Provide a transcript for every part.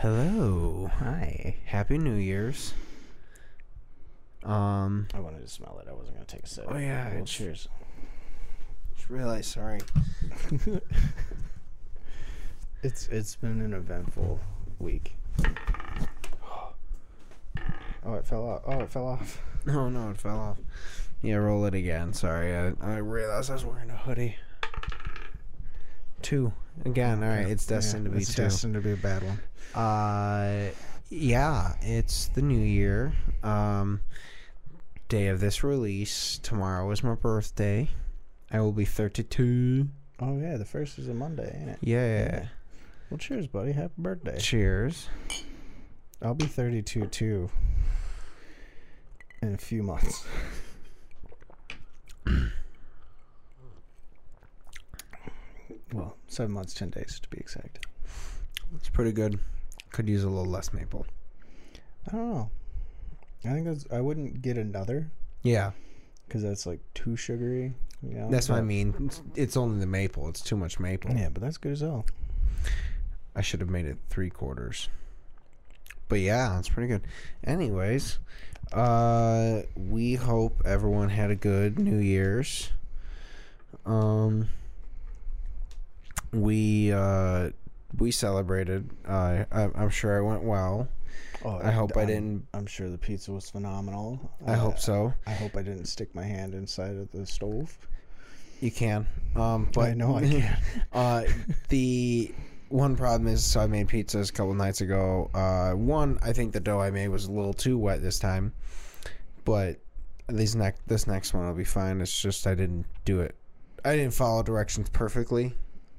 Hello. Hi. Happy New Year's. Um, I wanted to smell it. I wasn't gonna take a sip. Oh, yeah, Well, cheers. just realized, sorry. It's it's been an eventful week. Oh, it fell off. Oh, it fell off. No, no, it fell off. Yeah, roll it again. Sorry, I, I realized I was wearing a hoodie. Two. Again, alright, it's destined to be it's two. destined to be a bad one. Uh, yeah, it's the new year. Um, day of this release. Tomorrow is my birthday. I will be 32. Oh yeah, the first is a Monday, ain't it? Yeah. Well, cheers, buddy. Happy birthday. Cheers. I'll be 32 too. In a few months. well, seven months, ten days to be exact. It's pretty good. Could use a little less maple. I don't know. I think that's, I wouldn't get another Yeah, because that's like too sugary. You know? that's what I mean. It's, it's only the maple. It's too much maple. Yeah, but that's good as hell. I should have made it three quarters. But yeah, it's pretty good. Anyways, uh we hope everyone had a good New Year's. Um we uh we celebrated. Uh I, I'm sure it went well. Oh, I hope I I'm- didn't I'm sure the pizza was phenomenal. I hope so. I hope I didn't stick my hand inside of the stove. You can. Um but I know I can. Uh, the one problem is, so I made pizzas a couple nights ago. Uh, one, I think the dough I made was a little too wet this time, but these next this next one will be fine. It's just I didn't do it. I didn't follow directions perfectly.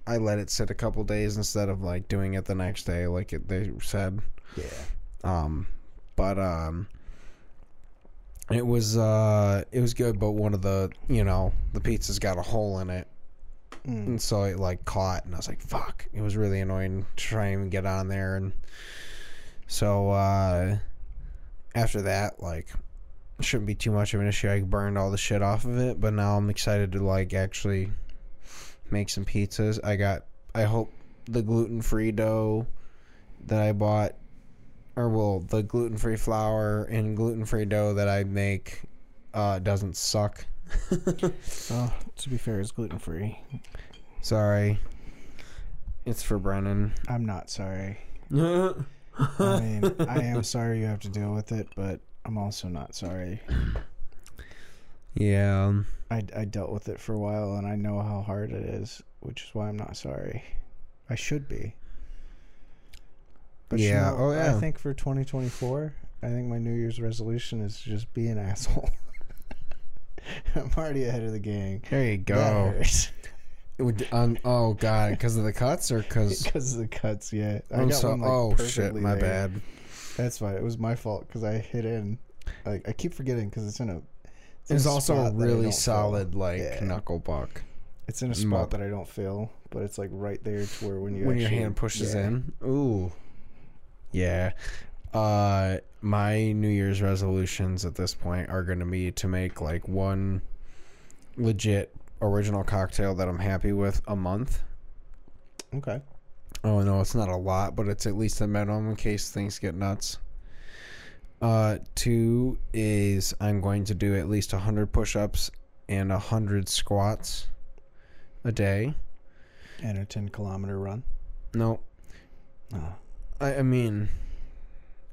I let it sit a couple days instead of like doing it the next day, like it, they said. Yeah. Um, but um, it was uh, it was good. But one of the you know the pizza's got a hole in it, Mm. and so it like caught and i was like fuck it was really annoying to try and get on there and so uh after that like shouldn't be too much of an issue i burned all the shit off of it but now i'm excited to like actually make some pizzas i got i hope the gluten-free dough that i bought or well the gluten-free flour and gluten-free dough that i make uh doesn't suck Oh, to be fair, it's gluten free. sorry it's for brennan I'm not sorry. I mean, I am sorry you have to deal with it, but I'm also not sorry. um, I, I dealt with it for a while and I know how hard it is, which is why I'm not sorry. I should be. you Yeah, know, oh, yeah. I think for 2024, I think my New Year's resolution is just be an asshole. I'm already ahead of the gang. there you go. would- um, oh god, because of the cuts or because because of the cuts. Yeah, I I'm got so. one, like, oh shit, my there. bad. That's why it was my fault because I hit in. Like I keep forgetting because it's in a. It's, in It's a also a spot that I really solid feel. like Yeah. knuckle buck It's in a spot that I don't feel, but it's like right there to where when you when your hand pushes yeah. in. Ooh, yeah. Uh, my New Year's resolutions at this point are going to be to make like one legit original cocktail that I'm happy with a month. Okay. Oh no, it's not a lot, but it's at least a minimum in case things get nuts. Uh, two is I'm going to do at least hundred push-ups and hundred squats a day. And a ten kilometer run. No, Oh. I, I mean,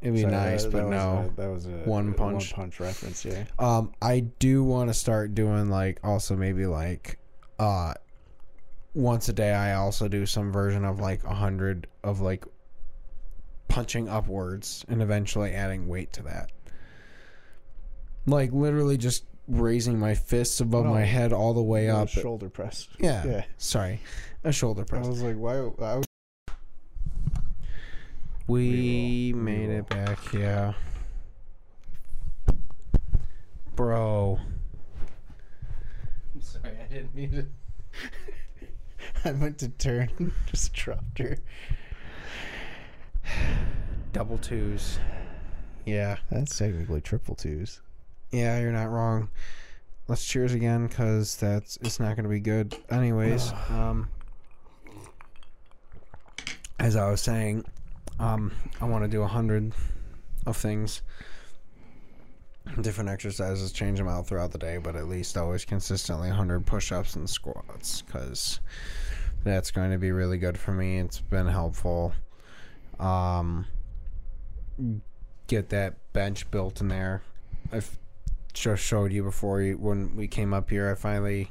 it'd be Sorry, nice, that- but that no. a- that was a One punch. One punch reference. Yeah. Um, I do want to start doing like also maybe like uh once a day. I also do some version of like a hundred of like punching upwards and eventually adding weight to that. Like literally just raising my fists above Oh. my head all the way A up. shoulder press. Yeah, Yeah. Sorry, a shoulder press. I was like, why? I was, We Reroll, made reroll. it back, yeah. Bro. I'm sorry, I didn't mean to. I meant to turn, just dropped her. Double twos. Yeah. That's technically triple twos. Yeah, you're not wrong. Let's cheers again because that's it's not going to be good. Anyways, um, as I was saying, Um, I want to do a hundred of things, different exercises, change them out throughout the day, but at least always consistently hundred push-ups and squats, because that's going to be really good for me. It's been helpful. Um, get that bench built in there. I've just showed you before you, when we came up here. I finally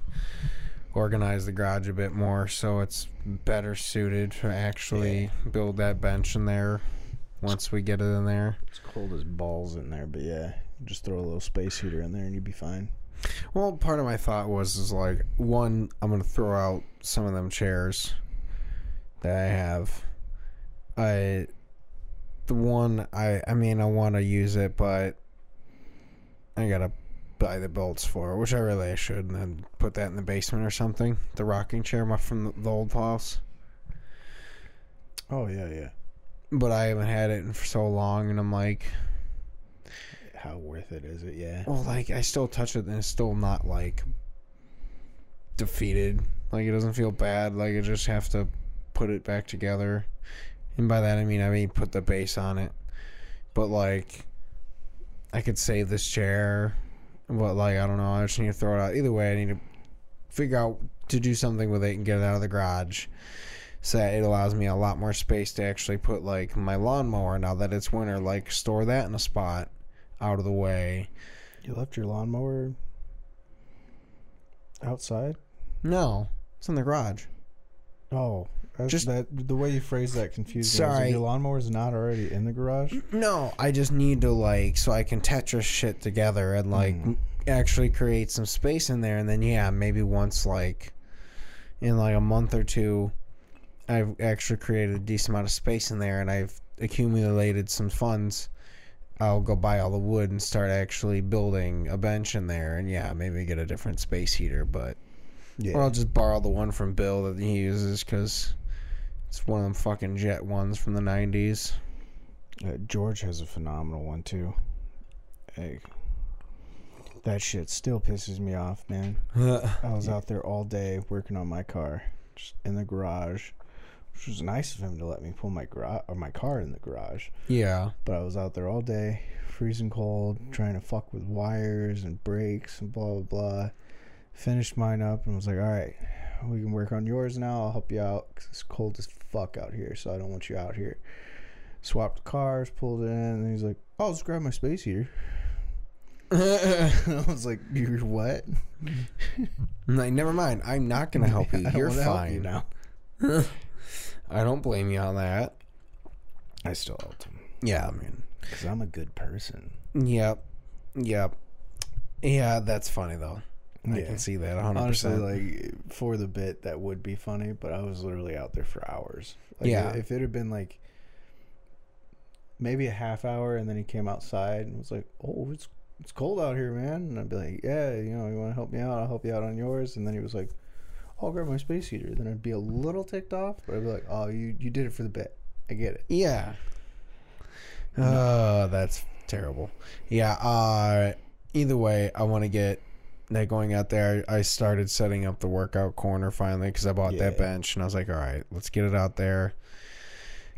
organized the garage a bit more, so it's better suited to actually build that bench in there. Once we get it in there. It's cold as balls in there, but yeah, just throw a little space heater in there and you'd be fine. Well, part of my thought was is like one, I'm gonna throw out some of them chairs that I have. I the one I I mean I want to use it, but I gotta buy the bolts for it, which I really should, and then put that in the basement or something. The rocking chair from the, the old house, Oh yeah, yeah. but I haven't had it in for so long, and I'm like, How worth it is it? Yeah. well, like I still touch it, and it's still not like defeated. Like it doesn't feel bad. Like I just have to put it back together, and by that I mean I mean put the base on it. But like, I could save this chair, but like I don't know. I just need to throw it out. Either way, I need to figure out to do something with it and get it out of the garage. So that it allows me a lot more space to actually put like my lawnmower now that it's winter. Like store that in a spot out of the way. You left your lawnmower outside? No, it's in the garage. Oh, that's, Just- that the way you phrased that confused me. Was like, Sorry. your lawnmower's not already in the garage. No, I just need to like so I can Tetris shit together and like Mm. actually create some space in there, and then yeah, maybe once like in like a month or two, I've actually created a decent amount of space in there, and I've accumulated some funds. I'll go buy all the wood and start actually building a bench in there, and yeah, maybe get a different space heater, but Yeah. or I'll just borrow the one from Bill that he uses because it's one of them fucking jet ones from the '90s. Uh, George has a phenomenal one too. Hey, that shit still pisses me off, man. I was out there all day working on my car, just in the garage, which was nice of him to let me pull my garage or my car in the garage. yeah. But I was out there all day, freezing cold, trying to fuck with wires and brakes and blah blah blah. Finished mine up and was like, all right, we can work on yours now. I'll help you out 'cause it's cold as fuck out here, so I don't want you out here. Swapped cars, pulled in, and he's like, "Oh, just grab my space heater." I was like, "You're what?" Like, never mind. I'm not gonna help you. You're wanna help fine. you now. I don't blame you on that. I still helped him Yeah, I mean, because I'm a good person. yep, yep, yeah. That's funny though. I Yeah. can see that 100. Honestly, like for the bit, that would be funny, but I was literally out there for hours. Like, Yeah. If it had been like maybe a half hour, and then he came outside and was like, "Oh, it's it's cold out here, man," and I'd be like, "Yeah, you know, you want to help me out? I'll help you out on yours." And then he was like, "I'll grab my space heater." Then I'd be a little ticked off, but I'd be like, "Oh, you you did it for the bit. I get it." yeah. Uh, that's terrible. Yeah. Uh, either way, I want to get that going out there. I started setting up the workout corner finally because I bought that bench and I was like, all right, let's get it out there.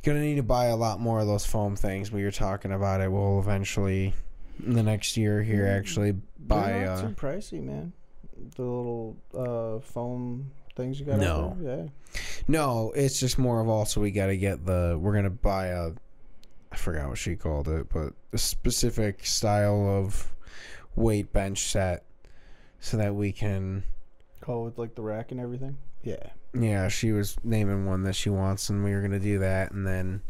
Gonna need to buy a lot more of those foam things, We you're talking about it. We'll eventually, in the next year here, actually buy. They're not Uh, too pricey, man. The little uh, foam things you got. No. yeah. no, it's just more of also we got to get the. We're gonna buy a. I forgot what she called it, but a specific style of weight bench set, so that we can. Oh, with like the rack and everything. Yeah. Yeah, she was naming one that she wants, and we were gonna do that, and then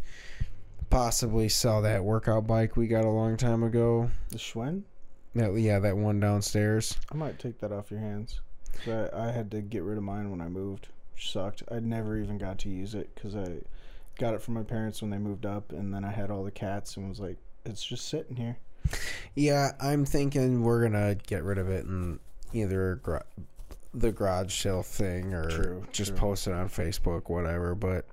possibly sell that workout bike we got a long time ago. The Schwinn. That yeah, that one downstairs. I might take that off your hands. I, I had to get rid of mine when I moved, which sucked. I never even got to use it because I got it from my parents when they moved up, and then I had all the cats and was like, it's just sitting here. Yeah, I'm thinking we're gonna get rid of it and either gra- the garage sale thing or True, just true. post it on Facebook, whatever. But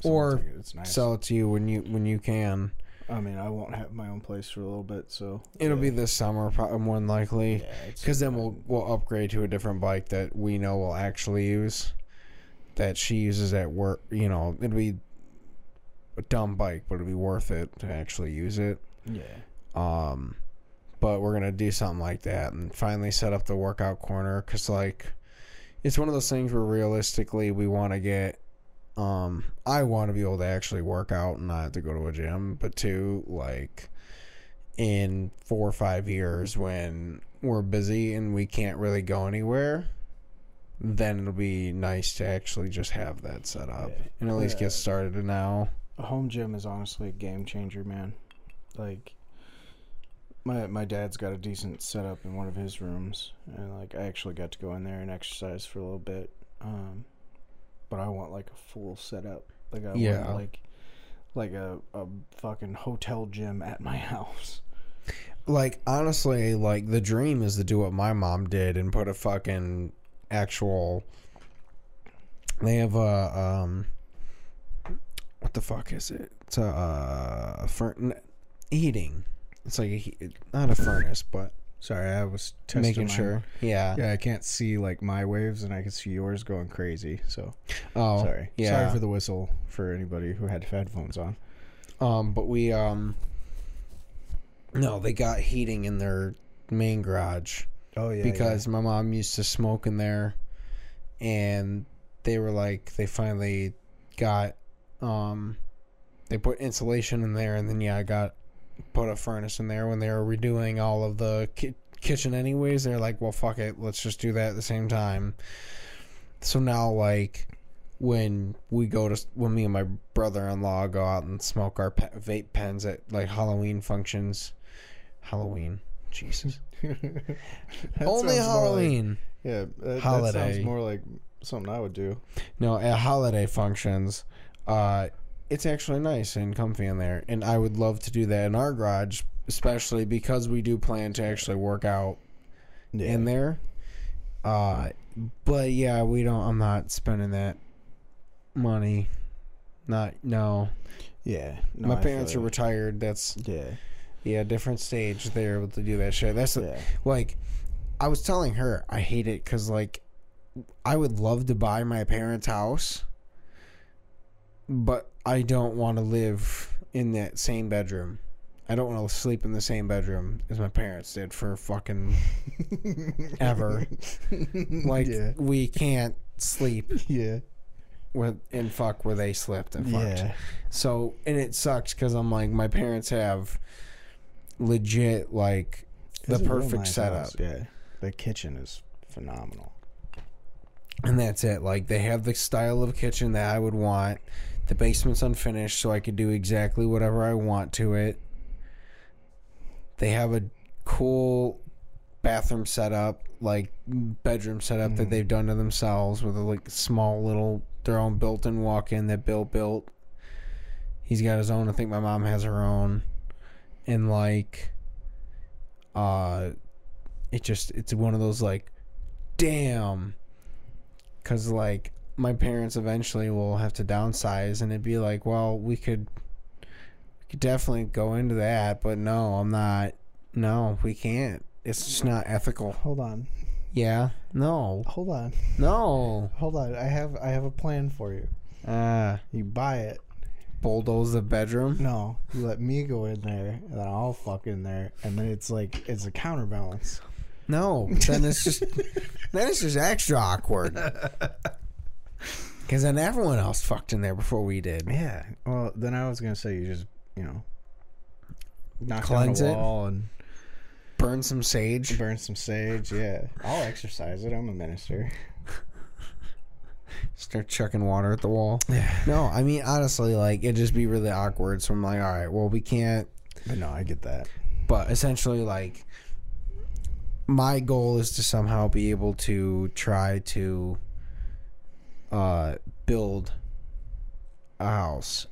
Someone Or it. nice. sell it to you when you when you can. I mean, I won't have my own place for a little bit, so It'll yeah. be this summer, probably more than likely. Yeah, Because then we'll we'll upgrade to a different bike that we know we'll actually use, that she uses at work. You know, it'll be a dumb bike, but it'd be worth it to actually use it. Yeah. Um, but we're gonna do something like that and finally set up the workout corner because like it's one of those things where realistically we want to get. Um, I want to be able to actually work out and not have to go to a gym, but two, like in four or five years when we're busy and we can't really go anywhere, then it'll be nice to actually just have that set up Yeah. and at least Yeah. get started now. A home gym is honestly a game changer, man. Like my my dad's got a decent setup in one of his rooms and like I actually got to go in there and exercise for a little bit. Um but I want like a full setup. Like I Yeah. want like like a, a fucking hotel gym at my house. Like honestly, like the dream is to do what my mom did and put a fucking actual. They have a um. What the fuck is it? It's a uh, fur- n- heating. It's like a not a furnace, but Sorry, I was testing making mine. sure. Yeah. Yeah, I can't see like my waves and I can see yours going crazy. So Oh, sorry. Yeah. Sorry for the whistle for anybody who had headphones on. Um, but we um. No, they got heating in their main garage. Oh yeah. because my mom used to smoke in there and they were like they finally got um they put insulation in there and then yeah I got put a furnace in there when they were redoing all of the ki- kitchen anyways. They're like well fuck it. Let's just do that at the same time. So now like when we go to when me and my brother-in-law go out and smoke our pe- vape pens at like Halloween functions. Halloween. Jesus. Only like- Halloween. Yeah, that, that sounds more like something I would do. No, at holiday functions, uh, it's actually nice and comfy in there, and I would love to do that in our garage, especially because we do plan to actually work out Yeah. in there. Uh, but yeah, we don't. I'm not spending that money. Not no. yeah. No, My I parents are retired. That's Yeah. yeah, different stage. They're able to do that shit. That's Yeah. like I was telling her I hate it because like I would love to buy my parents' house, but I don't want to live in that same bedroom. I don't want to sleep in the same bedroom as my parents did for fucking ever. Like yeah. we can't sleep Yeah. with and fuck where they slept and fucked. Yeah. So and it sucks because I'm like my parents have legit like the perfect nice setup. house, Yeah. The kitchen is phenomenal. and that's it. Like they have the style of kitchen that I would want. The basement's unfinished, so I could do exactly whatever I want to it. They have a cool bathroom setup, like bedroom setup that Mhm. they've done to themselves with a like small little their own built-in walk-in that Bill built. He's got his own. I think my mom has her own, and like, uh, it just it's one of those like, damn, because like my parents eventually will have to downsize, and it'd be like, well, we could, we could definitely go into that, but no, I'm not. No, we can't. It's just not ethical. Hold on. Yeah. No. Hold on. No. Hold on. I have I have a plan for you. Ah. You buy it. bulldoze the bedroom. No, you let me go in there, and then I'll fuck in there, and then it's like it's a counterbalance. No, then it's just then it's just extra awkward. Because then everyone else fucked in there before we did. Yeah. Well, then I was gonna say you just you know knock Cleanse down it? a wall and Burn some sage. burn some sage. Yeah, I'll exercise it. I'm a minister. Start chucking water at the wall. Yeah. No, I mean honestly, like it'd just be really awkward. So I'm like, all right, well we can't. But no, I get that. But essentially, like my goal is to somehow be able to try to uh build a house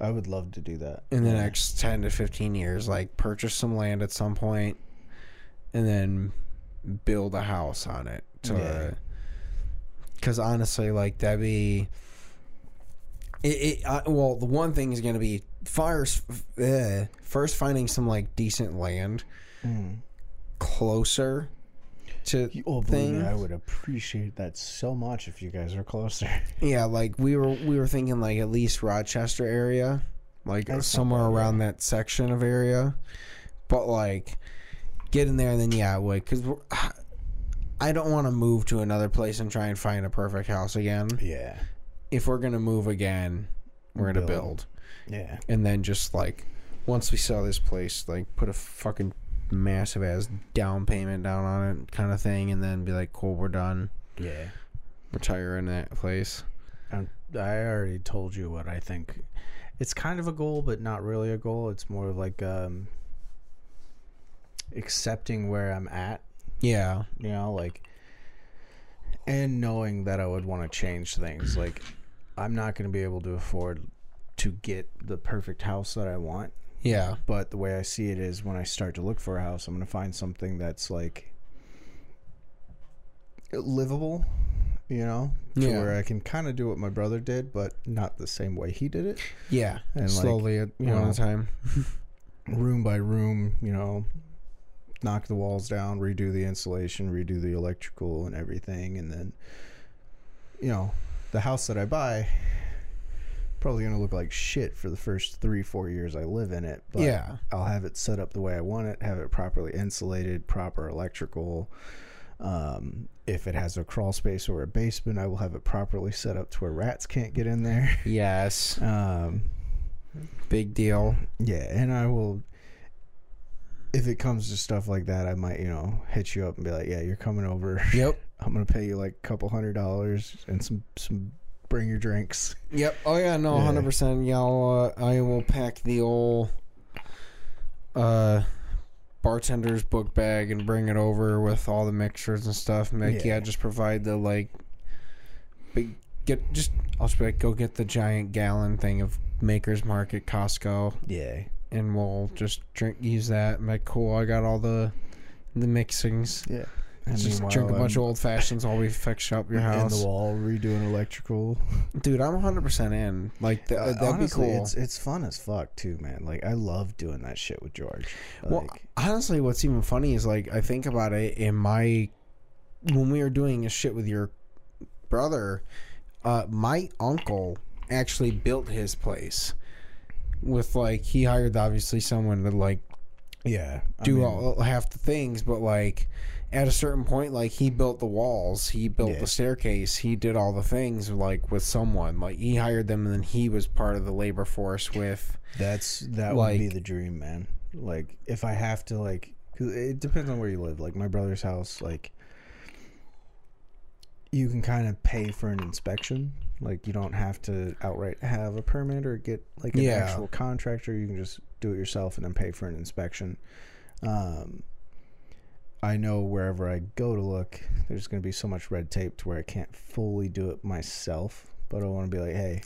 I would love to do that in the next 10 to 15 years like purchase some land at some point and then build a house on it to Yeah. cuz honestly like that'd be it, it uh, well the one thing is going to be first uh, first finding some like decent land Mm. closer to Oh, things. I would appreciate that so much if you guys are closer. yeah like we were we were thinking like at least Rochester area like That's somewhere around that section of area. But like, get in there and then yeah, like because I don't want to move to another place and try and find a perfect house again. Yeah. If we're gonna move again, we're gonna Build. build, Yeah. and then just like once we sell this place, like put a fucking massive ass down payment down on it, kind of thing, and then be like, cool, we're done, Yeah. retire in that place. I'm, I already told you what I think. It's kind of a goal, but not really a goal. It's more of like um, accepting where I'm at, Yeah, you know, like, and knowing that I would want to change things. Like, I'm not going to be able to afford to get the perfect house that I want. Yeah, But the way I see it is when I start to look for a house, I'm going to find something that's like livable, you know, to Yeah. where I can kind of do what my brother did, but not the same way he did it. yeah. And, like, slowly, at you one know, time. Room by room, you know, knock the walls down, redo the insulation, redo the electrical and everything. And then, you know, the house that I buy probably going to look like shit for the first three, four years I live in it. But Yeah. I'll have it set up the way I want it, have it properly insulated, proper electrical. Um, if it has a crawl space or a basement, I will have it properly set up to where rats can't get in there. Yes, Um, big deal. yeah, and I will. If it comes to stuff like that, I might, you know, hit you up and be like, "Yeah, you're coming over. Yep, I'm gonna pay you like a couple hundred dollars and some some bring your drinks." yep. Oh yeah, no, Yeah. hundred percent. Yeah, I'll, uh, I will pack the old uh bartender's book bag and bring it over with all the mixers and stuff. And like, Yeah. yeah. just provide the like big get just. I'll just like, go get the giant gallon thing of Maker's Mark at Costco, Yeah, and we'll just drink use that. I'm like, cool. I got all the the mixings. yeah. And just drink a bunch I'm of old fashions while we fix up your in house. the wall redoing electrical. Dude, I'm 100% in. Like, th- Uh, that'd honestly, be cool. It's it's fun as fuck too, man. Like I love doing that shit with George. well, honestly, what's even funny is, like, I think about it in my. When we were doing a shit with your brother, uh, my uncle actually built his place. With, like, he hired obviously someone to, like, yeah, I do mean, all, half the things, but, like, at a certain point, like, he built the walls, he built Yeah. the staircase, he did all the things, like, with someone. Like, he hired them, and then he was part of the labor force with. That's that would be the dream, man. Like if I have to, like, cause it depends on where you live. Like my brother's house, like you can kind of pay for an inspection. Like you don't have to outright have a permit or get like an Yeah. actual contractor. You can just do it yourself and then pay for an inspection. Um, I know wherever I go to look, there's going to be so much red tape to where I can't fully do it myself. But I want to be like, hey,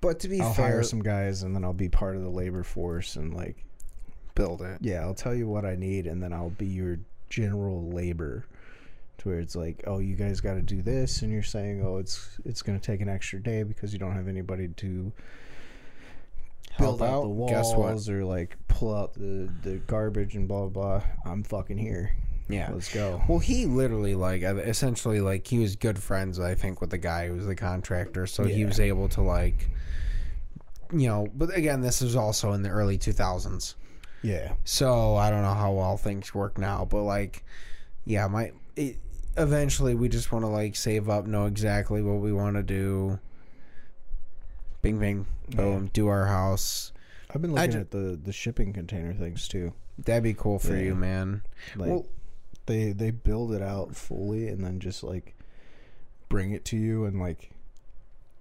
But to be I'll fair, hire some guys and then I'll be part of the labor force and like build it. yeah, I'll tell you what I need and then I'll be your general labor to where it's like, oh, you guys got to do this and you're saying, oh, it's it's going to take an extra day because you don't have anybody to build out out. the walls Guess what? or like pull out the the garbage and blah blah. blah. I'm fucking here. Yeah. Let's go. Well, he literally like uh, essentially like he was good friends, I think, with the guy who was the contractor, so he was able to like, you know. But again, this was also in the early two thousands, Yeah. so I don't know how well things work now. But like, yeah, my it, eventually we just want to like save up, know exactly what we want to do. Bing, bing, boom, do our house. I've been looking at the the shipping container things too. That'd be cool for Yeah. you, man. Like well, they they build it out fully and then just like bring it to you and like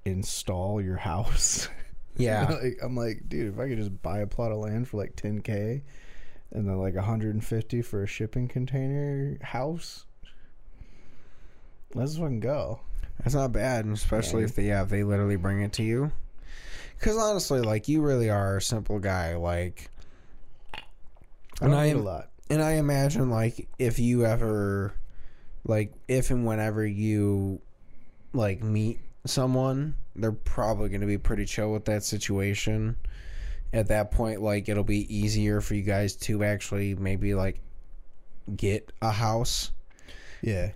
install your house. yeah, like, I'm like, dude, if I could just buy a plot of land for like 10k and then like 150 for a shipping container house, let's fucking go. That's not bad, especially Yeah. if they yeah if they literally bring it to you. Because honestly, like you really are a simple guy. Like, I and I am, a lot. and I imagine like if you ever, like if and whenever you, like meet someone, they're probably going to be pretty chill with that situation. At that point, like it'll be easier for you guys to actually maybe like get a house Yeah.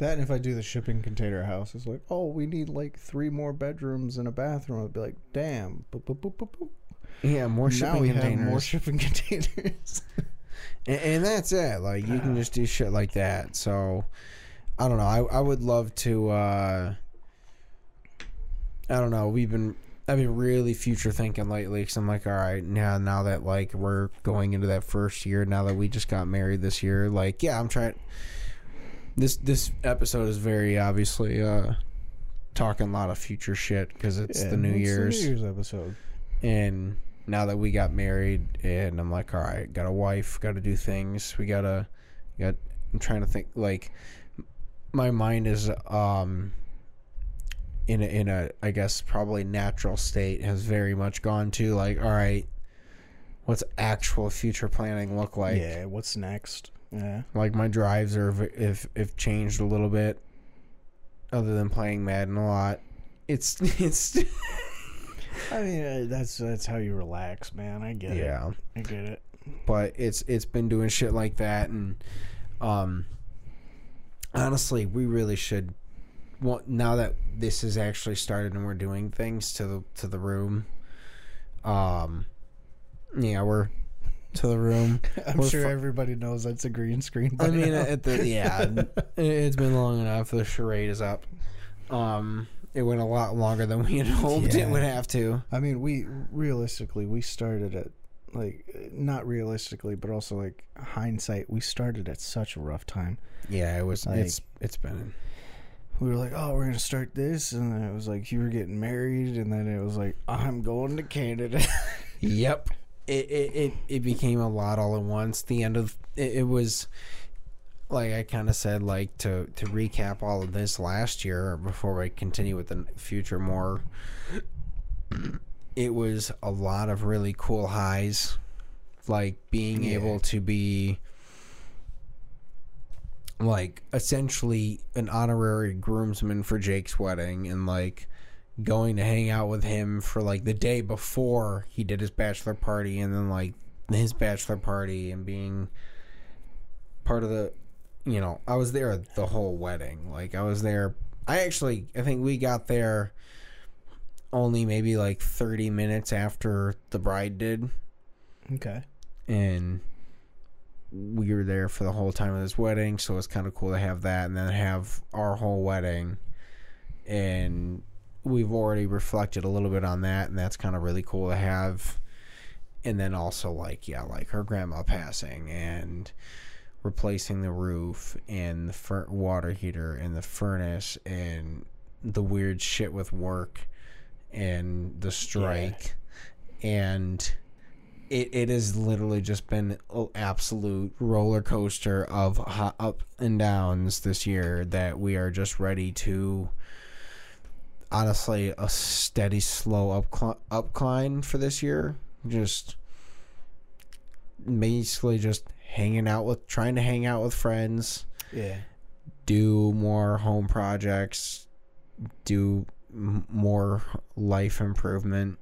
That and if I do the shipping container house, it's like, oh, we need like three more bedrooms and a bathroom. I'd be like, damn. Boop, boop, boop, boop, boop. Yeah, more now shipping we containers. have more shipping containers. and, and that's it. Like you can just do shit like that. So I don't know. I I would love to. uh I don't know. We've been. I've been really future thinking lately because I'm like, all right, now now that like we're going into that first year, now that we just got married this year, like yeah, I'm trying. This this episode is very obviously uh talking a lot of future shit because it's Yeah, the New what's Year's The New Year's episode. and now that we got married and i'm like all right got a wife got to do things we gotta got i'm trying to think like my mind is um in a, in a i guess probably natural state has very much gone to like all right what's actual future planning look like yeah. What's next? Yeah. like my drives are if if changed a little bit other than playing madden a lot it's it's I mean, uh, that's that's how you relax, man. I get it. yeah I get it. but it's it's been doing shit like that and um honestly we really should well now that this has actually started and we're doing things to the to the room um yeah we're to the room I'm We're sure fu- everybody knows that's a green screen. i mean now. at the yeah it's been long enough the charade is up um it went a lot longer than we had hoped Yeah. it would have to I mean, we realistically we started at like not realistically, but also like hindsight, we started at such a rough time. yeah it was Like- it's it's been We were like, "Oh, we're gonna start this," and then it was like you were getting married, and then it was like, "I'm going to Canada." Yep. It, it it it became a lot all at once. The end of it, it was like I kind of said like to to recap all of this last year before we continue with the future more. It was a lot of really cool highs, like being Yeah. able to be like essentially an honorary groomsman for Jake's wedding and like going to hang out with him for like the day before he did his bachelor party and then like his bachelor party and being part of the you know I was there the whole wedding. Like I was there I actually I think we got there only maybe like 30 minutes after the bride did. Okay. and we were there for the whole time of this wedding so it's kind of cool to have that and then have our whole wedding. And we've already reflected a little bit on that and that's kind of really cool to have. And then also like yeah like her grandma passing and replacing the roof and the fur- water heater and the furnace and the weird shit with work and the strike. And it, it has literally just been an absolute roller coaster of up and downs this year that we are just ready to honestly a steady slow up upcline for this year. Just basically just hanging out with trying to hang out with friends. Yeah. do more home projects. Do m- more life improvement.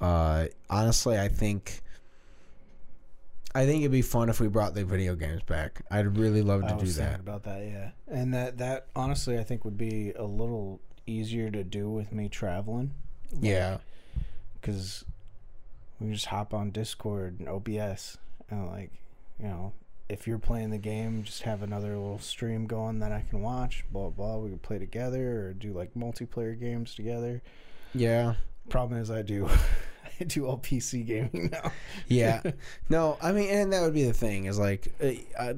Uh honestly i think i think it'd be fun if we brought the video games back. I'd really love to do that. about that, yeah. And that that honestly, I think would be a little easier to do with me traveling. yeah because we just hop on Discord and OBS and like you know if you're playing the game, just have another little stream going that I can watch. Blah blah. We can play together or do like multiplayer games together. yeah Problem is, I do I do all PC gaming now. yeah no i mean and that would be the thing is like uh, I,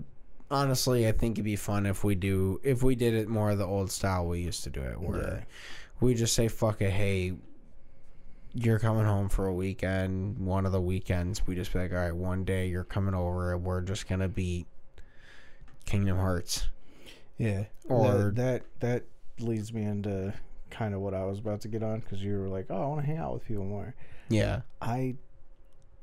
honestly i think it'd be fun if we do if we did it more the old style we used to do it where Yeah. we just say fuck it hey you're coming home for a weekend one of the weekends we just be like all right one day you're coming over and we're just gonna beat kingdom hearts Yeah. Or- that that, that leads me into kind of what I was about to get on because you were like, oh, I want to hang out with people more. yeah I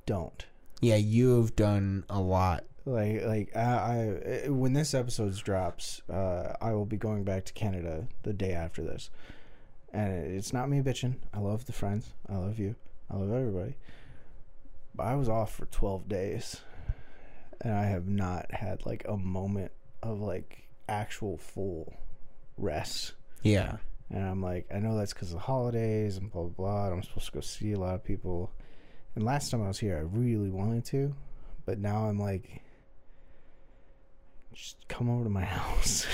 don't. yeah you've done a lot like like I, I when this episode drops uh i will be going back to canada the day after this and it's not me bitching i love the friends i love you i love everybody but i was off for 12 days and i have not had like a moment of like actual full rest. Yeah. And I'm like, I know that's because of the holidays and blah, blah, blah. I'm supposed to go see a lot of people. And last time I was here, I really wanted to. But now I'm like, just come over to my house.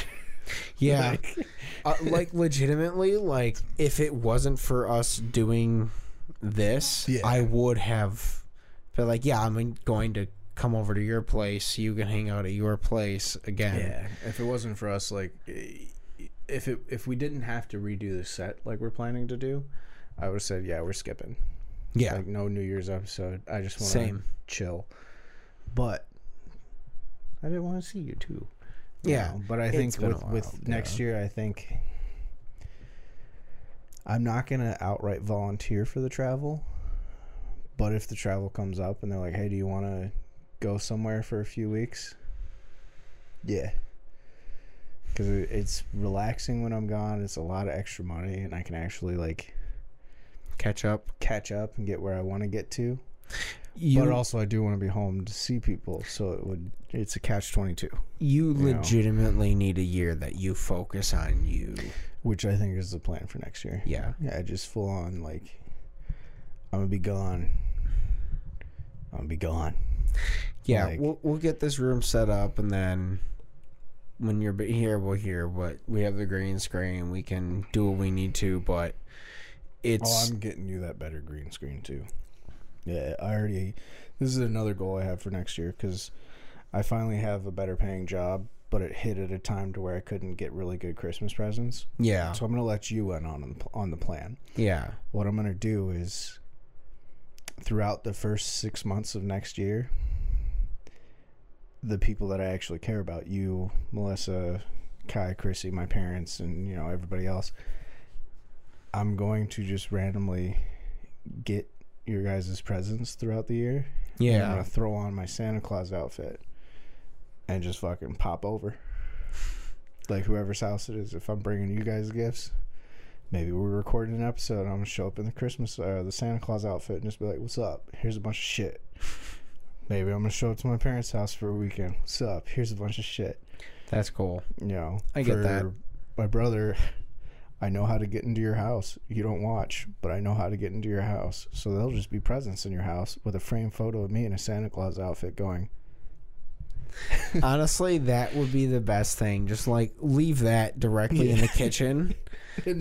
Yeah. Like- uh, like legitimately, like if it wasn't for us doing this, Yeah. I would have been like, yeah, I'm going to come over to your place. You can hang out at your place again. Yeah, if it wasn't for us, like, if it if we didn't have to redo the set like we're planning to do, I would have said, yeah, we're skipping. Yeah. Like, no New Year's episode. I just want to chill. But I didn't want to see you too. you Yeah. know? but I think with while, with next year, I think I'm not gonna outright volunteer for the travel. But if the travel comes up and they're like, "Hey, do you want to go somewhere for a few weeks?" Yeah, because it's relaxing when I'm gone. It's a lot of extra money, and I can actually like Catch up. catch up and get where I want to get to. You but also, I do want to be home to see people, so it would. It's a catch twenty two, you know. legitimately need a year that you focus on you. which I think is the plan for next year. Yeah. Yeah, just full on like I'm gonna be gone. I'm gonna be gone. Yeah, Like- we'll we'll get this room set up, and then when you're here, we'll hear what we have the green screen. We can do what we need to, but oh, it's Oh, I'm getting you that better green screen too. Yeah, I already. This is another goal I have for next year because I finally have a better paying job, but it hit at a time to where I couldn't get really good Christmas presents. yeah, So I'm gonna let you in on the- on the plan. yeah, What I'm gonna do is throughout the first six months of next year, the people that I actually care about, you, Melissa, Kai, Chrissy, my parents, and you know everybody else. I'm going to just randomly get your guys' presents throughout the year. Yeah. I'm gonna throw on my Santa Claus outfit and just fucking pop over. Like whoever's house it is. If I'm bringing you guys gifts, maybe we're recording an episode. I'm gonna show up in the Christmas, uh, the Santa Claus outfit, and just be like, "What's up? Here's a bunch of shit." Maybe I'm gonna show up to my parents' house for a weekend. What's up? Here's a bunch of shit. That's cool. You know, I get that. My brother, I know how to get into your house. You don't watch, but I know how to get into your house. So there'll just be presents in your house with a framed photo of me in a Santa Claus outfit going. Honestly, that would be the best thing. Just like leave that directly in the kitchen.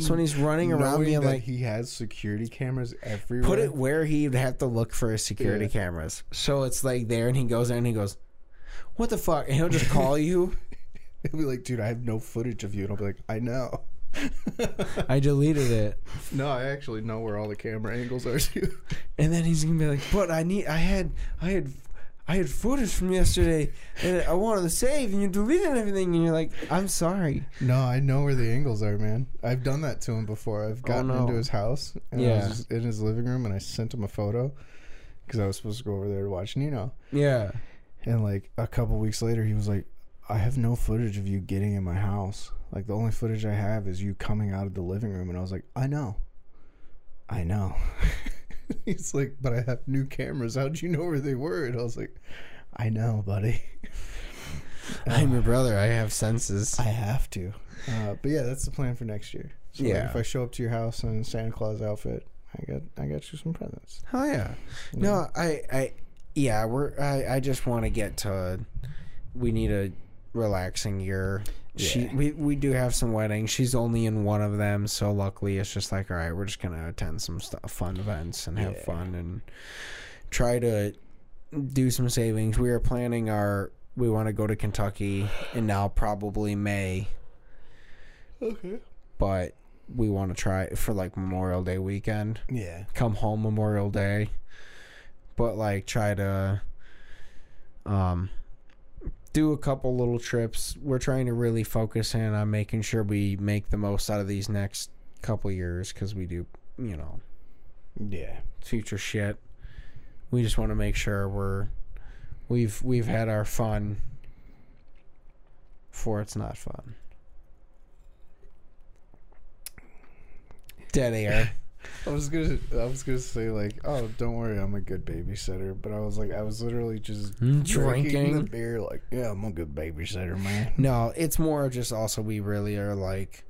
So when he's running around being like, he has security cameras everywhere. put it where he'd have to look for his security Yeah. cameras. So it's like there, and he goes there and he goes, "What the fuck?" And he'll just call you. He'll be like, dude, I have no footage of you. And I'll be like, I know. I deleted it. No, I actually know where all the camera angles are too. And then he's gonna be like, "But I need, I had, I had, I had footage from yesterday, and I wanted to save, and you deleted everything." And you're like, "I'm sorry." No, I know where the angles are, man. I've done that to him before. I've oh, gotten Oh, no. into his house and I Yeah. was in his living room and I sent him a photo because I was supposed to go over there to watch Nino. Yeah, And like a couple weeks later, he was like, I have no footage of you getting in my house. Like the only footage I have is you coming out of the living room. And I was like, I know. I know. He's like, but I have new cameras. How'd you know where they were? And I was like, I know, buddy. I'm your brother. I have senses. I have to. Uh, but yeah, that's the plan for next year. So like, Yeah. if I show up to your house in a Santa Claus outfit, I got I got you some presents. Hell yeah. No, I, I, yeah, we're. I, I just want to get to. We need a relaxing year. She, we, we do have some weddings. She's only in one of them, so luckily it's just like, all right, we're just gonna attend some stuff, fun events and have Yeah. fun and try to do some savings. We are planning our. We want to go to Kentucky and now probably May, Okay. but we want to try it for like Memorial Day weekend. Yeah. come home Memorial Day, but like try to um do a couple little trips. We're trying to really focus in on making sure we make the most out of these next couple years because we do, you know, Yeah. future shit. We just want to make sure we're we've we've had our fun before it's not fun. Dead air. I was gonna, I was gonna say like, oh, don't worry, I'm a good babysitter. But I was like, I was literally just Mm, drinking drinking. the beer. Like, yeah, I'm a good babysitter, man. No, it's more just also we really are like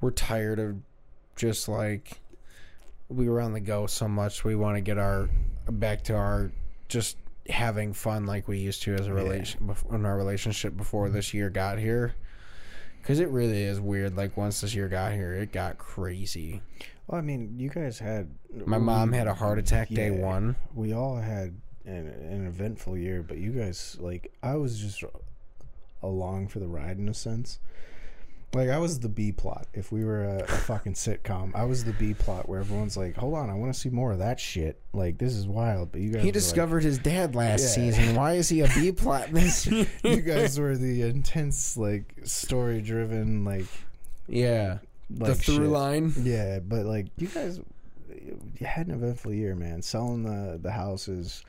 we're tired of just like we were on the go so much. We want to get our back to our just having fun like we used to as a relation bef- in our relationship before this year got here. Because it really is weird. Like once this year got here, it got crazy. Well, I mean, you guys had My mom had a heart attack day one. we all had an, an eventful year, but you guys like I was just along for the ride in a sense. Like I was the B plot. If we were a, a fucking sitcom, I was the B plot where everyone's like, "Hold on, I want to see more of that shit." Like this is wild, but you guys He discovered his dad last Yeah. season. Why is he a B plot this you guys were the intense, like story driven, like yeah. Like the through shit. line. Yeah, but like you guys, you had an eventful year, man. Selling the the houses.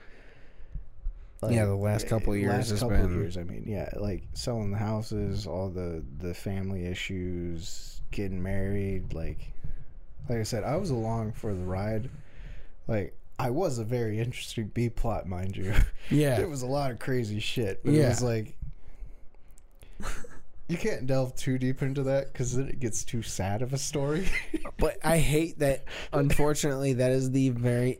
Yeah, the last couple of years last has couple been- years. I mean, yeah, like selling the houses, all the the family issues, getting married. Like, like I said, I was along for the ride. Like, I was a very interesting B plot, mind you. Yeah. It was a lot of crazy shit. But it Yeah. was like. You can't delve too deep into that because then it gets too sad of a story. But I hate that. Unfortunately, that is the very.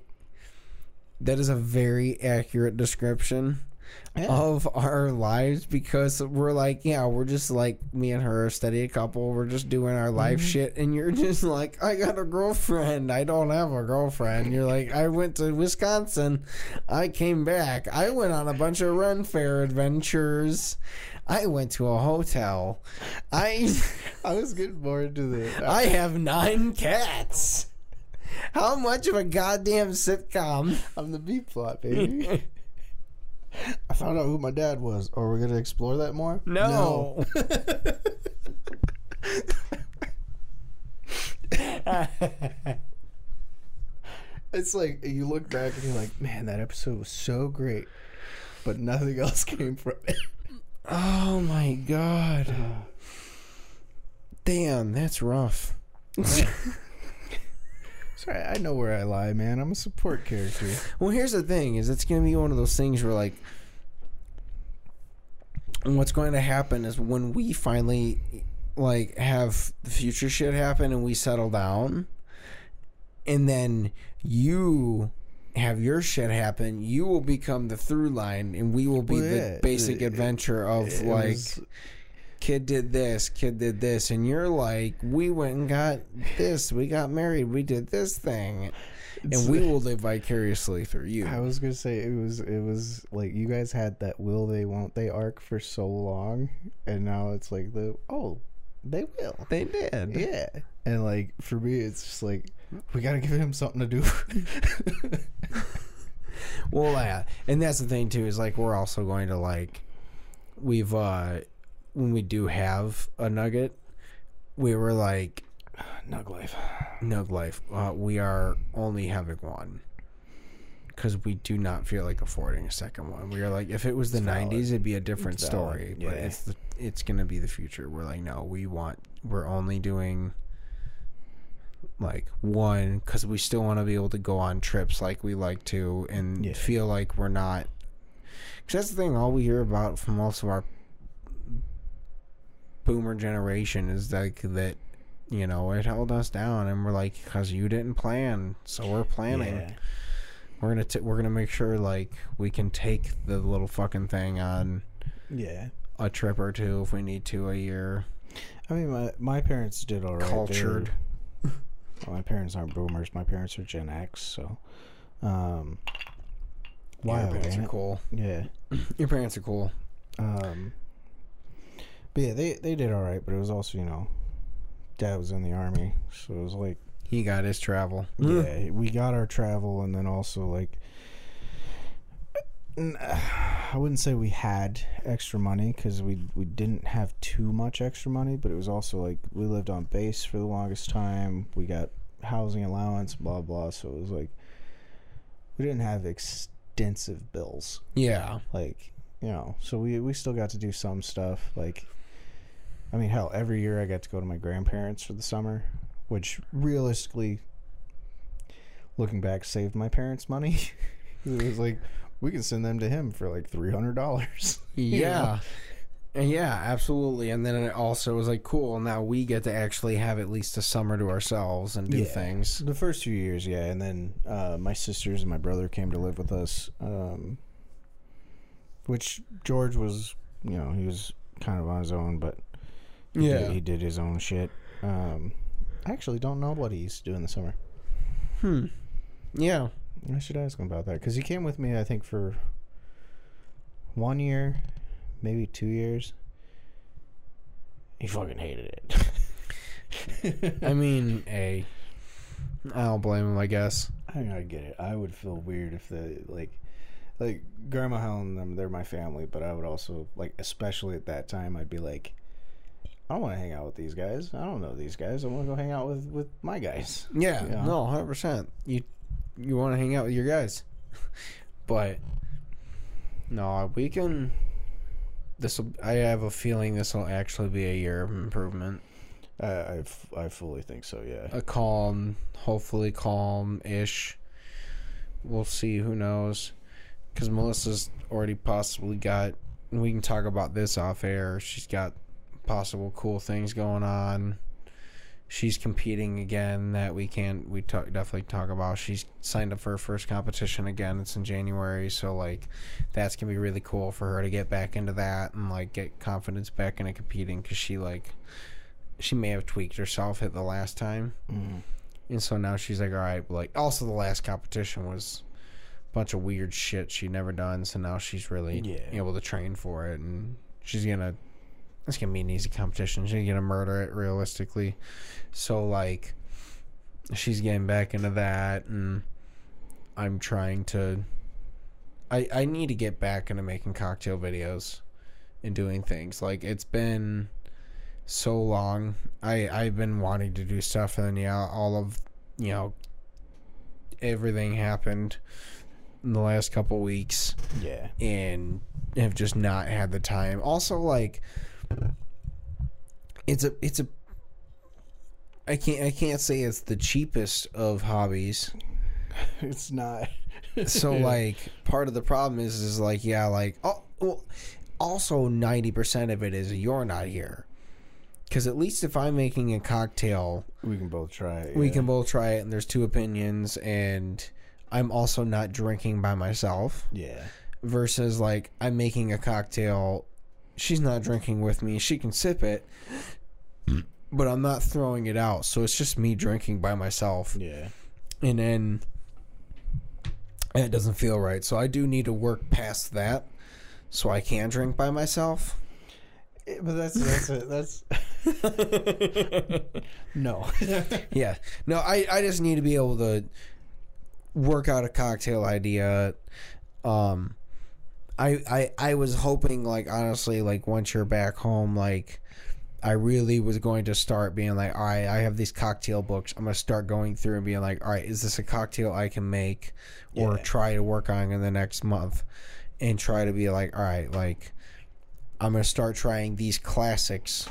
That is a very accurate description of our lives because we're like, yeah, we're just like me and her, a steady couple. We're just doing our life mm-hmm. shit, and you're just like, I got a girlfriend. I don't have a girlfriend. You're like, I went to Wisconsin. I came back. I went on a bunch of Ren Faire adventures. I went to a hotel. I. I was getting more into the. Uh, I have nine cats. How much of a goddamn sitcom? I'm the B plot, baby. I found out who my dad was. Are we gonna explore that more? No. No. It's like you look back and you're like, man, that episode was so great, but nothing else came from it. Oh my god. Damn, that's rough. Sorry, I know where I lie, man. I'm a support character. Well, here's the thing: is it's going to be one of those things where, like, what's going to happen is when we finally, like, have the future shit happen and we settle down, and then you have your shit happen, you will become the through line, and we will be Well, the basic uh, it- adventure of It like. was- kid did this, kid did this, and you're like, we went and got this, we got married, we did this thing, and we will live vicariously through you. I was gonna say it was it was like you guys had that will they won't they arc for so long, and now it's like the oh they will They did. yeah, and like for me it's just like we gotta give him something to do. Well, yeah, and that's the thing too is like we're also going to like we've uh when we do have a nugget, we were like Nug life. nug life. Uh, we are only having one because we do not feel like affording a second one. We are like, if it was the It's valid. '90s, it'd be a different It's story. yeah. But it's the, it's gonna be the future. We're like, no, we want. We're only doing like one because we still want to be able to go on trips like we like to and Yeah. feel like we're not. Because that's the thing. All we hear about from most of our boomer generation is like that. You know, it held us down, and we're like, because you didn't plan, so we're planning Yeah. We're gonna t- we're gonna make sure like we can take the little fucking thing on Yeah. a trip or two if we need to a year. I mean, my my parents did all right. Cultured. well, my parents aren't boomers. My parents are Gen X, so. Um, Your parents are cool. Yeah. Your parents are cool. Um, but yeah, they they did all right. But it was also you know, dad was in the army, so it was like He got his travel. Hmm. yeah, we got our travel, and then also like. I wouldn't say we had extra money because we we didn't have too much extra money, but it was also like we lived on base for the longest time. We got housing allowance, blah blah. So it was like we didn't have extensive bills Yeah. like you know so we we still got to do some stuff like i mean hell every year i got to go to my grandparents for the summer which realistically looking back, saved my parents money. it was like we can send them to him for like three hundred dollars. Yeah. And Yeah, absolutely. And then it also was like, cool, now we get to actually have at least a summer to ourselves and do Yeah. things. The first few years, yeah, and then uh, my sisters and my brother came to live with us. Um, which George was, you know, he was kind of on his own, but he Yeah. did, he did his own shit. Um, I actually don't know what he's doing this summer. Hmm. Yeah. I should ask him about that because he came with me, I think, for one year, maybe two years. He fucking hated it. I mean, a. I don't blame him, I guess. I I get it. I would feel weird if the like, like Grandma Helen, them they're my family, but I would also like, especially at that time, I'd be like, I don't want to hang out with these guys. I don't know these guys. I want to go hang out with with my guys. Yeah, Yeah. no, hundred percent. You you want to hang out with your guys, but no, we can. This will. I have a feeling this will actually be a year of improvement. I I, f- I fully think so. Yeah. A calm, hopefully calm-ish. We'll see. Who knows? Because Melissa's already possibly got. We can talk about this off air. She's got possible cool things going on. She's competing again that we can't we talk, definitely talk about. She's signed up for her first competition again. It's in January, so like that's gonna be really cool for her to get back into that and like get confidence back into competing because she like she may have tweaked herself at the last time, Mm. and so now she's like, all right. Like also the last competition was a bunch of weird shit she'd never done, so now she's really Yeah. able to train for it, and she's gonna. It's gonna be an easy competition. She's gonna murder it realistically. So like, she's getting back into that, and I'm trying to. I I need to get back into making cocktail videos, and doing things like it's been so long. I I've been wanting to do stuff, and then yeah, all of you know everything happened in the last couple weeks Yeah. and have just not had the time. Also, like it's a it's a I can't I can't say it's the cheapest of hobbies. It's not. So like part of the problem is is like yeah like oh well also 90% of it is you're not here. Cuz at least if I'm making a cocktail, we can both try. It, we yeah. can both try it and there's two opinions and I'm also not drinking by myself. Yeah. versus like I'm making a cocktail. She's not drinking with me. She can sip it, but I'm not throwing it out. So it's just me drinking by myself, Yeah. and then and it doesn't feel right. So I do need to work past that, so I can drink by myself. Eh, But that's that's it. That's no. yeah. No, I, I just need to be able to work out a cocktail idea. Um I I I was hoping like honestly like once you're back home like I really was going to start being like, all right, I have these cocktail books. I'm gonna start going through and being like, all right, is this a cocktail I can make or Yeah. try to work on in the next month, and try to be like, all right, like I'm gonna start trying these classics,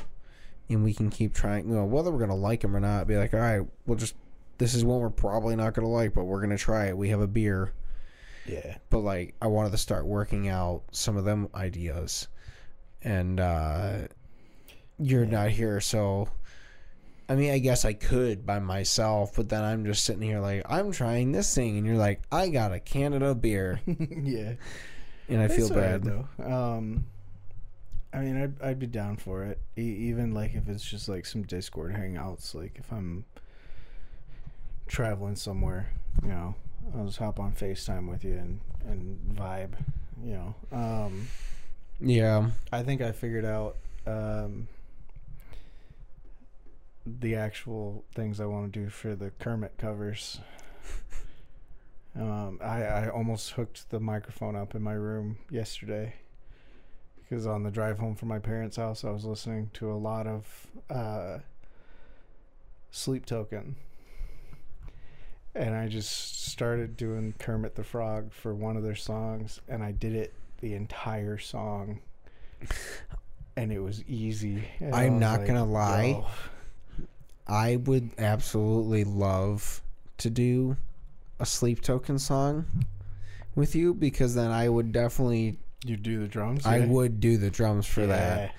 and we can keep trying. You know, whether we're gonna like them or not, be like, all right, we'll just this is one we're probably not gonna like, but we're gonna try it. We have a beer, yeah. but like I wanted to start working out some of them ideas, and uh you're not here, so. I mean, I guess I could by myself, but then I'm just sitting here like I'm trying this thing, and you're like, I got a Canada beer, yeah. and I feel It's alright, bad. though. Um, I mean, I'd I'd be down for it, e- even like if it's just like some Discord hangouts. Like if I'm traveling somewhere, you know, I'll just hop on Facetime with you and and vibe. You know, um, Yeah, I think I figured out um, the actual things I want to do for the Kermit covers. Um, I, I almost hooked the microphone up in my room yesterday because on the drive home from my parents' house, I was listening to a lot of uh, Sleep Token. And I just started doing Kermit the Frog for one of their songs, and I did it the entire song. And it was easy. And I'm was not like, gonna lie. I would absolutely love to do a sleep token song with you because then I would definitely You do the drums. I yeah? would do the drums for that.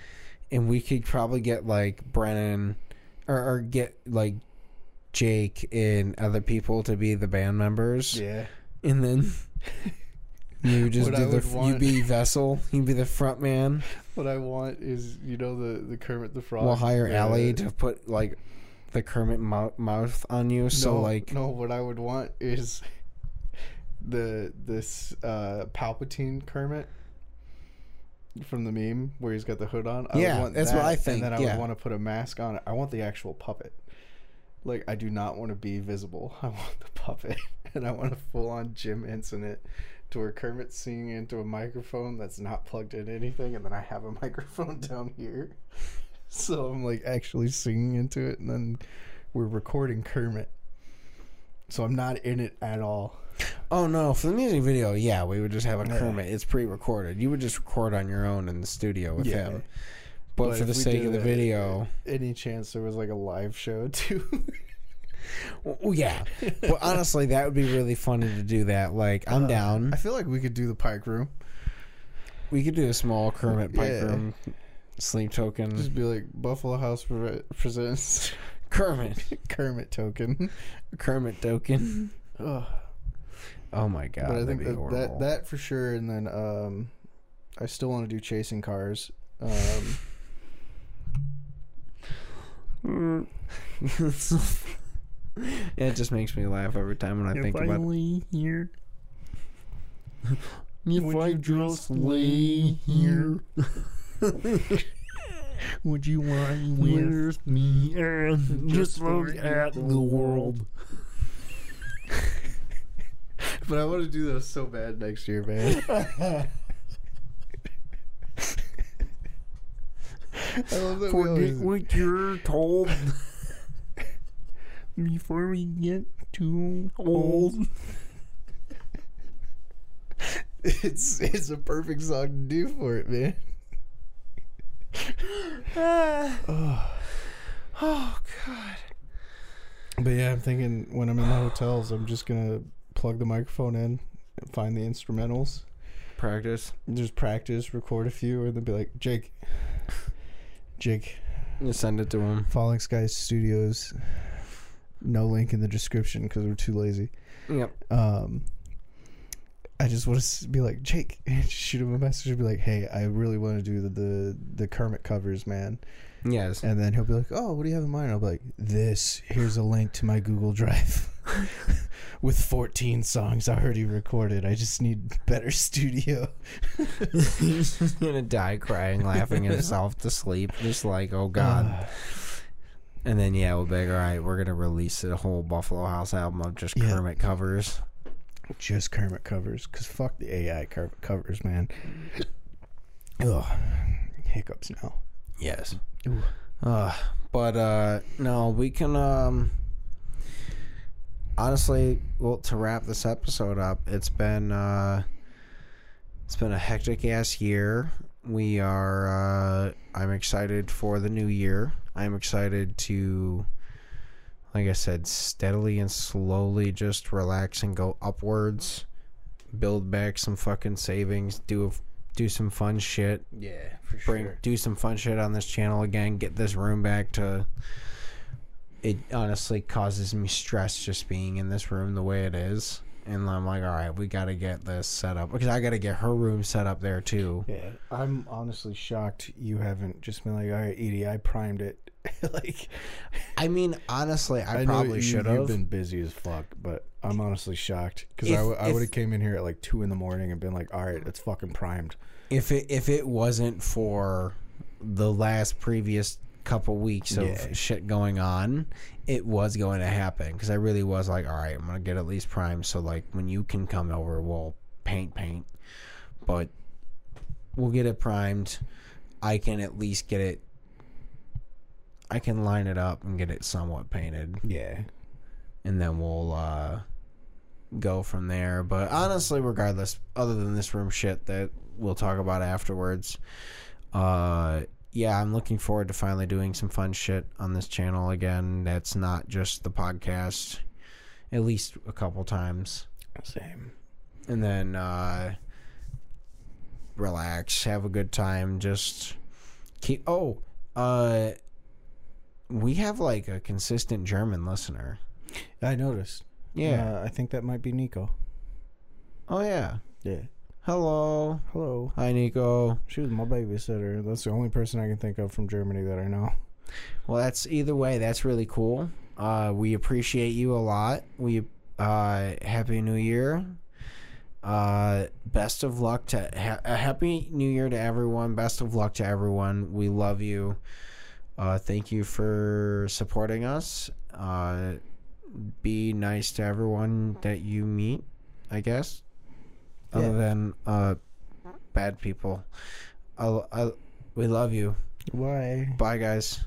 And we could probably get like Brennan or, or get like Jake and other people to be the band members. Yeah. And then you just What do the would you want- be Vessel, you be the front man. What I want is you know the the Kermit the Frog. We'll hire the- Allie to put like the Kermit mou- mouth on you. So no, like no. What I would want is the this uh Palpatine Kermit from the meme where he's got the hood on. I Yeah, want that's what I think, And then I yeah. would want to put a mask on it. I want the actual puppet. Like I do not want to be visible. I want the puppet, and I want a full on Jim Henson it. To where Kermit's singing into a microphone that's not plugged in anything, and then I have a microphone down here. So I'm like actually singing into it, and then we're recording Kermit. So I'm not in it at all. Oh no, for the music video, yeah, we would just have a Yeah. Kermit. It's pre-recorded. You would just record on your own in the studio with Yeah. him. But, But for the sake of the video, Any chance there was like a live show too? well, yeah. But honestly, that would be really funny to do that. Like, I'm Uh, down. I feel like we could do the Pike Room. We could do a small Kermit Pike Yeah. room sleep token. Just be like Buffalo House pre- presents Kermit, Kermit token. Kermit token. Oh my god, but I think be that, that that for sure. And then um, I still want to do chasing cars. Um. Yeah, mm. it just makes me laugh every time when I think about it. here, If Would I you just just lay here would you lie with me and just look at the world. But I want to do those so bad next year, man. I love that we Forget always, what you're told. before we get too Old. It's it's a perfect song to do for it, man. oh. Oh God. But yeah, I'm thinking when I'm in the hotels, I'm just gonna plug the microphone in, and find the instrumentals, Practice. just practice, record a few, and then be like, Jake, Jake, You send it to him. Falling Skies Studios. No link in the description because we're too lazy. Yep. Um, I just want to be like Jake, just shoot him a message and be like, "Hey, I really want to do the, the the Kermit covers, man." Yes. And then he'll be like, "Oh, what do you have in mind?" I'll be like, "This. Here's a link to my Google Drive with 14 songs already recorded. I just need better studio." He's just gonna die crying, laughing himself to sleep, just like, oh god. Uh, And then yeah, we'll be like, all right, we're gonna release a whole Buffalo House album of just Yeah. Kermit covers. just Kermit covers, cause fuck the AI co- covers, man. Ugh, hiccups now. Yes. Ooh. Uh, but uh, no, we can. Um, honestly, well, to wrap this episode up, it's been uh, it's been a hectic ass year. We are. Uh, I'm excited for the new year. I'm excited to, like I said, steadily and slowly just relax and go upwards. Build back some fucking savings. Do a do some fun shit Yeah, for bring do some fun shit on this channel again get this room back to it honestly causes me stress just being in this room the way it is. And i'm like all right we gotta get this set up. Because i gotta get her room set up there too. Yeah, I'm honestly shocked you haven't just been like, all right, Edie, I primed it. like, i mean honestly i, know probably should You've been busy as fuck, but I'm honestly shocked. Because I, w- I would have came in here at like two in the morning and been like, all right, it's fucking primed. if it if it wasn't for the last previous couple weeks of Yeah. shit going on it was going to happen. Because i really was like all right i'm gonna get at least prime so like when you can come over we'll paint paint. But we'll get it primed. I can at least get it i can line it up and get it somewhat painted. Yeah, and then we'll uh go from there. But honestly regardless other than this room shit that we'll talk about afterwards uh yeah i'm looking forward to finally doing some fun shit on this channel again that's not just the podcast at least a couple times. Same. and then uh relax have a good time just keep oh uh we have like a consistent german listener I noticed. yeah Uh, I think that might be Nico. oh yeah Yeah. Hello. Hello. hi nico. She was my babysitter. That's the only person I can think of from Germany that I know. well that's either way that's really cool. Uh we appreciate you a lot. We uh happy new year. Uh best of luck to ha- a happy new year to everyone. Best of luck to everyone. We love you. Uh thank you for supporting us. Uh be nice to everyone that you meet i guess other Yeah. than uh bad people I, I, we love you Why? bye guys